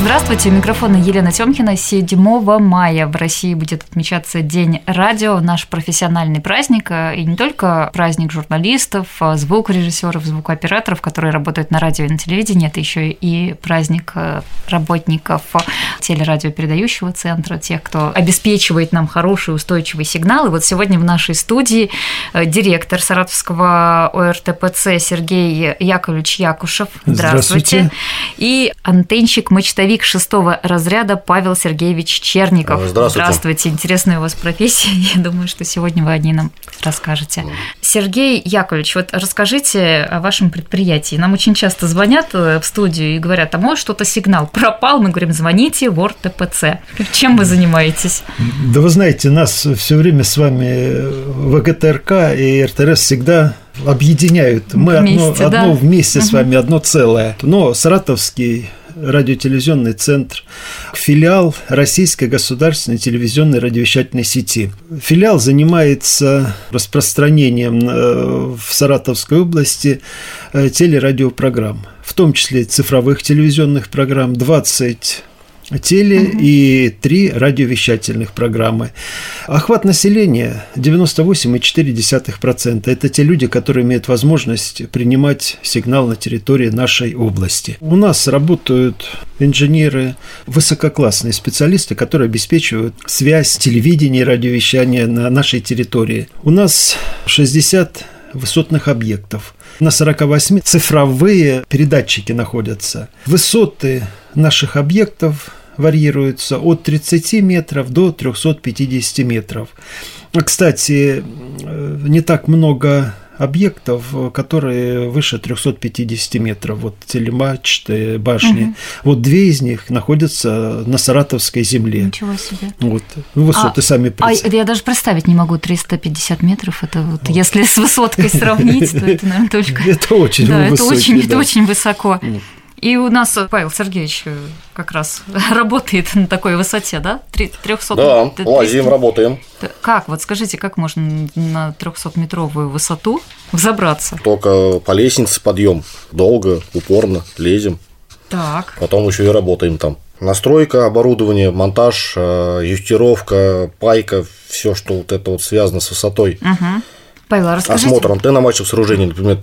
Здравствуйте, у микрофона Елена Тёмкина. 7 мая в России будет отмечаться День радио, наш профессиональный праздник, и не только праздник журналистов, звукорежиссеров, звукооператоров, которые работают на радио и на телевидении, это еще и праздник э, работников телерадиопередающего центра, тех, кто обеспечивает нам хороший устойчивый сигнал. И вот сегодня в нашей студии э, директор Саратовского ОРТПЦ Сергей Яковлевич Якушев. Здравствуйте. Здравствуйте. И антенщик-мачтовик выпускник шестого разряда Павел Сергеевич Черников. Здравствуйте. Здравствуйте. Интересная у вас профессия. Я думаю, что сегодня вы о ней нам расскажете. Сергей Яковлевич, вот расскажите о вашем предприятии. Нам очень часто звонят э, в студию и говорят, а может что-то сигнал пропал? Мы говорим, звоните в ОРТПЦ. Чем вы занимаетесь? Да вы знаете, нас все время с вами ВГТРК и РТРС всегда объединяют. Мы вместе, одно, да? одно вместе угу. с вами, одно целое. Но Саратовский радиотелевизионный центр, филиал Российской государственной телевизионной радиовещательной сети. Филиал занимается распространением э, в Саратовской области э, телерадиопрограмм, в том числе цифровых телевизионных программ, 20 теле угу. и три радиовещательных программы. Охват населения 98,4%. Это те люди, которые имеют возможность принимать сигнал на территории нашей области. У нас работают инженеры, высококлассные специалисты, которые обеспечивают связь телевидения и радиовещания на нашей территории. У нас 60 высотных объектов. На 48 цифровые передатчики находятся. Высоты наших объектов варьируются от 30 метров до 350 метров. Кстати, не так много объектов, которые выше 350 метров, вот телемачты, башни. Угу. Вот две из них находятся на Саратовской земле. Ничего себе. Вот. Ну, высоты а, сами А я даже представить не могу 350 метров. Это вот, вот. если с высоткой сравнить, то это, наверное, только... Это очень очень, это очень высоко. И у нас Павел Сергеевич э, как раз работает на такой высоте, да? 300 Да, 300... лазим, работаем. Как? Вот скажите, как можно на 300-метровую высоту взобраться? Только по лестнице подъем. Долго, упорно лезем. Так. Потом еще и работаем там. Настройка, оборудование, монтаж, э, юстировка, пайка, все, что вот это вот связано с высотой. Угу. Павел, расскажите. Осмотр антенна матчев сооружений, например,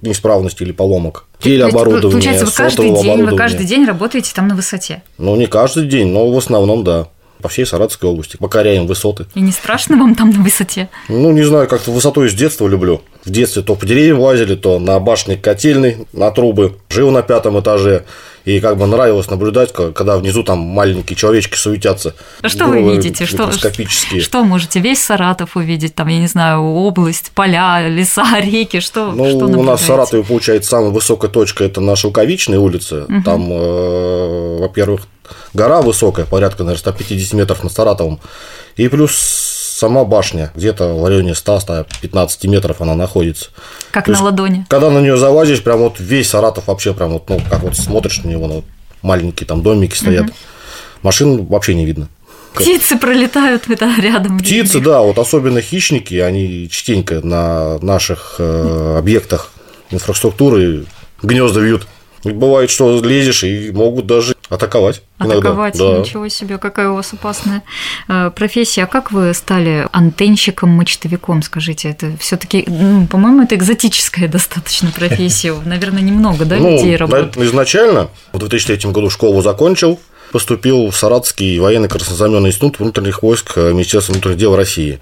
неисправности или поломок. Телеоборудование, Получается, вы каждый день, вы каждый день работаете там на высоте? Ну, не каждый день, но в основном, да по всей Саратовской области, покоряем высоты. И не страшно вам там на высоте? Ну, не знаю, как-то высоту с детства люблю. В детстве то по деревьям лазили, то на башне котельной, на трубы. Жил на пятом этаже. И как бы нравилось наблюдать, когда внизу там маленькие человечки суетятся. Что вы видите? Что, что можете весь Саратов увидеть? Там, я не знаю, область, поля, леса, реки, что Ну, что у нас в Саратове, получается, самая высокая точка – это наша Луковичная улица. Угу. Там, э, во-первых, гора высокая, порядка, наверное, 150 метров над Саратовым. И плюс сама башня, где-то в районе 100-115 метров она находится. Как То на есть, ладони. Когда на нее залазишь, прям вот весь Саратов вообще прям вот, ну, как вот смотришь на него, ну, маленькие там домики стоят. Угу. Машин вообще не видно. Птицы пролетают это рядом. Птицы, да, вот особенно хищники, они частенько на наших э, объектах инфраструктуры гнезда вьют. Бывает, что лезешь и могут даже атаковать. Атаковать, иногда. Да. ничего себе, какая у вас опасная э, профессия. А как вы стали антенщиком, мачтовиком, скажите? Это все таки ну, по-моему, это экзотическая достаточно профессия. Наверное, немного, да, ну, людей работает? Изначально в 2003 году школу закончил, поступил в Саратовский военный краснознаменный институт внутренних войск Министерства внутренних дел России.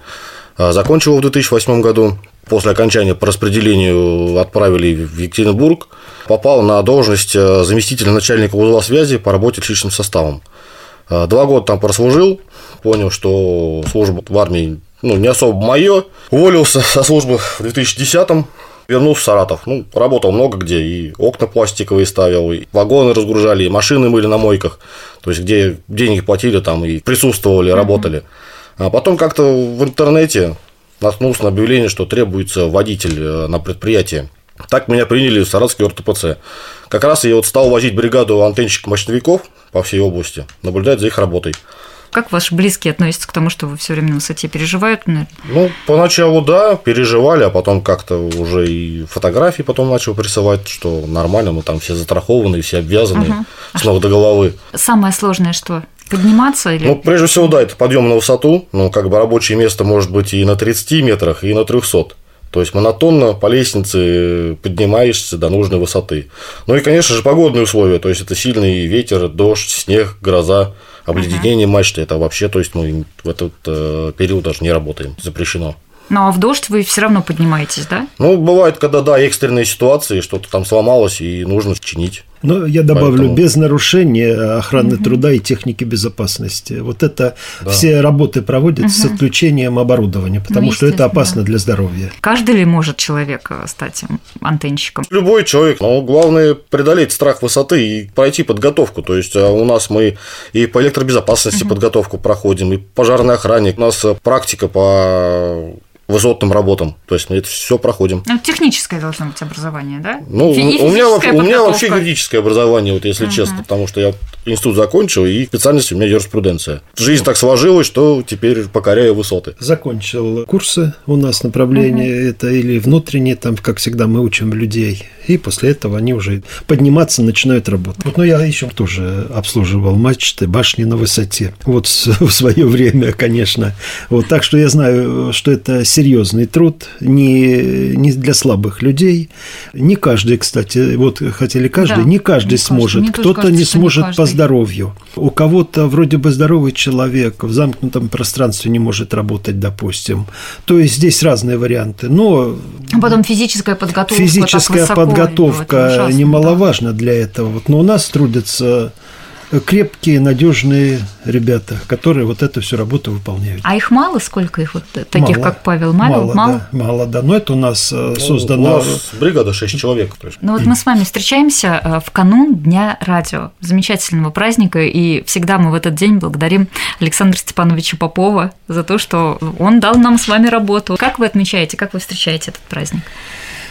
А, закончил в 2008 году. После окончания по распределению отправили в Екатеринбург. Попал на должность э, заместителя начальника узла связи по работе с личным составом. А, два года там прослужил, понял, что служба в армии ну, не особо мое. Уволился со службы в 2010-м, вернулся в Саратов. Ну, работал много где, и окна пластиковые ставил, и вагоны разгружали, и машины мыли на мойках. То есть, где деньги платили, там и присутствовали, работали. А потом как-то в интернете наткнулся на объявление, что требуется водитель э, на предприятие. Так меня приняли в Саратовский ОРТПЦ. Как раз я вот стал возить бригаду антенщиков-мощновиков по всей области, наблюдать за их работой. Как ваши близкие относятся к тому, что вы все время на высоте переживают? Ну, поначалу да, переживали, а потом как-то уже и фотографии потом начал присылать, что нормально, мы там все застрахованы, все обвязаны угу. с ног до головы. Самое сложное что? Подниматься или? Ну, прежде всего, да, это подъем на высоту. Ну, как бы рабочее место может быть и на 30 метрах, и на 300. То есть монотонно по лестнице поднимаешься до нужной высоты. Ну и, конечно же, погодные условия. То есть это сильный ветер, дождь, снег, гроза, обледенение uh-huh. мачты. Это вообще, то есть мы в этот э, период даже не работаем, запрещено. Ну а в дождь вы все равно поднимаетесь, да? Ну, бывает, когда да, экстренные ситуации, что-то там сломалось и нужно чинить. Но я добавлю, Поэтому... без нарушения охраны угу. труда и техники безопасности. Вот это да. все работы проводятся угу. с отключением оборудования, потому ну, что это опасно для здоровья. Каждый ли может человек э, стать антенщиком? Любой человек. Но главное преодолеть страх высоты и пройти подготовку. То есть э, у нас мы и по электробезопасности угу. подготовку проходим, и пожарной охране. У нас практика по высотным работам. То есть мы это все проходим. Ну, техническое должно быть образование, да? Ну, у меня, у меня вообще юридическое образование, вот если угу. честно, потому что я институт закончил, и специальность у меня юриспруденция. Жизнь так сложилась, что теперь покоряю высоты. Закончил курсы у нас направление, угу. это или внутренние, там, как всегда, мы учим людей, и после этого они уже подниматься начинают работать. Вот, но я еще тоже обслуживал мачты, башни на высоте. Вот в свое время, конечно. Вот, так что я знаю, что это серьезный труд, не, не для слабых людей. Не каждый, кстати, вот хотели каждый, да, не каждый не сможет. Кто-то не сможет не по здоровью. У кого-то вроде бы здоровый человек в замкнутом пространстве не может работать, допустим. То есть здесь разные варианты. Но а потом физическая подготовка. Физическая подготовка немаловажна да. для этого. Но у нас трудятся крепкие, надежные ребята, которые вот эту всю работу выполняют. А их мало? Сколько их вот таких, мало, как Павел? Мало? Мало, мало? Да, мало, да. Но это у нас э, ну, создано... У нас бригада 6 человек. Ну вот мы с вами встречаемся э, в канун Дня радио, замечательного праздника, и всегда мы в этот день благодарим Александра Степановича Попова за то, что он дал нам с вами работу. Как вы отмечаете, как вы встречаете этот праздник?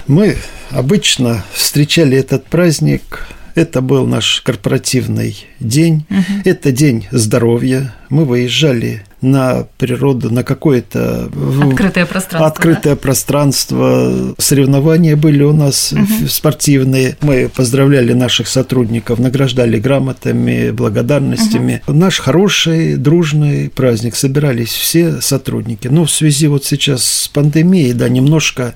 Мы обычно встречали этот праздник это был наш корпоративный день. Угу. Это день здоровья. Мы выезжали на природу, на какое-то открытое пространство. Открытое да? пространство. Соревнования были у нас угу. спортивные. Мы поздравляли наших сотрудников, награждали грамотами, благодарностями. Угу. Наш хороший, дружный праздник. Собирались все сотрудники. Но в связи вот сейчас с пандемией, да, немножко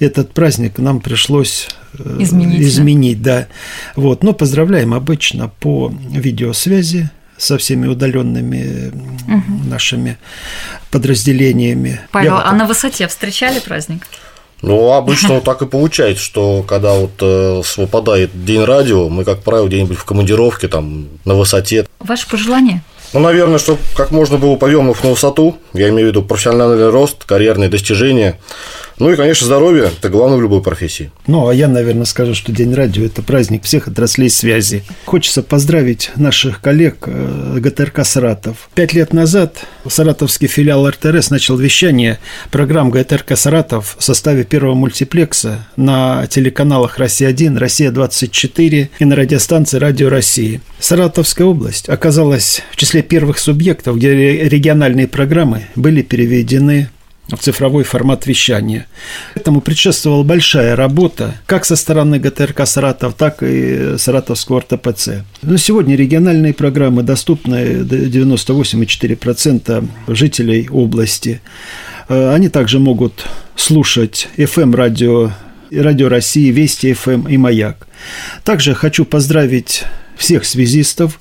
этот праздник нам пришлось изменить, изменить да. Вот. Но поздравляем обычно по видеосвязи со всеми удаленными угу. нашими подразделениями. Павел, Я... а на высоте встречали праздник? Ну, обычно вот так и получается, что когда вот э, выпадает день радио, мы, как правило, где-нибудь в командировке, там, на высоте. Ваше пожелание? Ну, наверное, чтобы как можно было подъемов на высоту, я имею в виду профессиональный рост, карьерные достижения, ну и, конечно, здоровье – это главное в любой профессии. Ну, а я, наверное, скажу, что День радио – это праздник всех отраслей связи. Хочется поздравить наших коллег э, ГТРК «Саратов». Пять лет назад саратовский филиал РТРС начал вещание программ ГТРК «Саратов» в составе первого мультиплекса на телеканалах «Россия-1», «Россия-24» и на радиостанции «Радио России». Саратовская область оказалась в числе первых субъектов, где региональные программы были переведены в цифровой формат вещания. Этому предшествовала большая работа как со стороны ГТРК «Саратов», так и Саратовского РТПЦ. Но сегодня региональные программы доступны до 98,4% жителей области. Э, они также могут слушать FM-радио, радио России, Вести ФМ и Маяк. Также хочу поздравить всех связистов,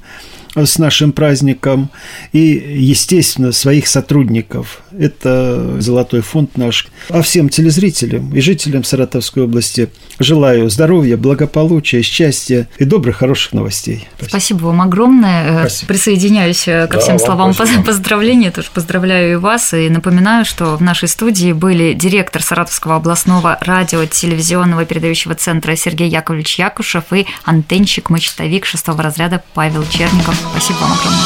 с нашим праздником и, естественно, своих сотрудников. Это Золотой фонд наш. А всем телезрителям и жителям Саратовской области желаю здоровья, благополучия, счастья и добрых, хороших новостей. Спасибо, Спасибо вам огромное. Спасибо. Присоединяюсь э, ко всем да, словам спасибо. поздравления. Тоже поздравляю и вас. И напоминаю, что в нашей студии были директор Саратовского областного радио-телевизионного передающего центра Сергей Яковлевич Якушев и антенщик-мачтовик шестого разряда Павел Черников. Спасибо вам огромное.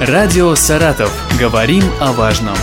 Радио «Саратов». Говорим о важном.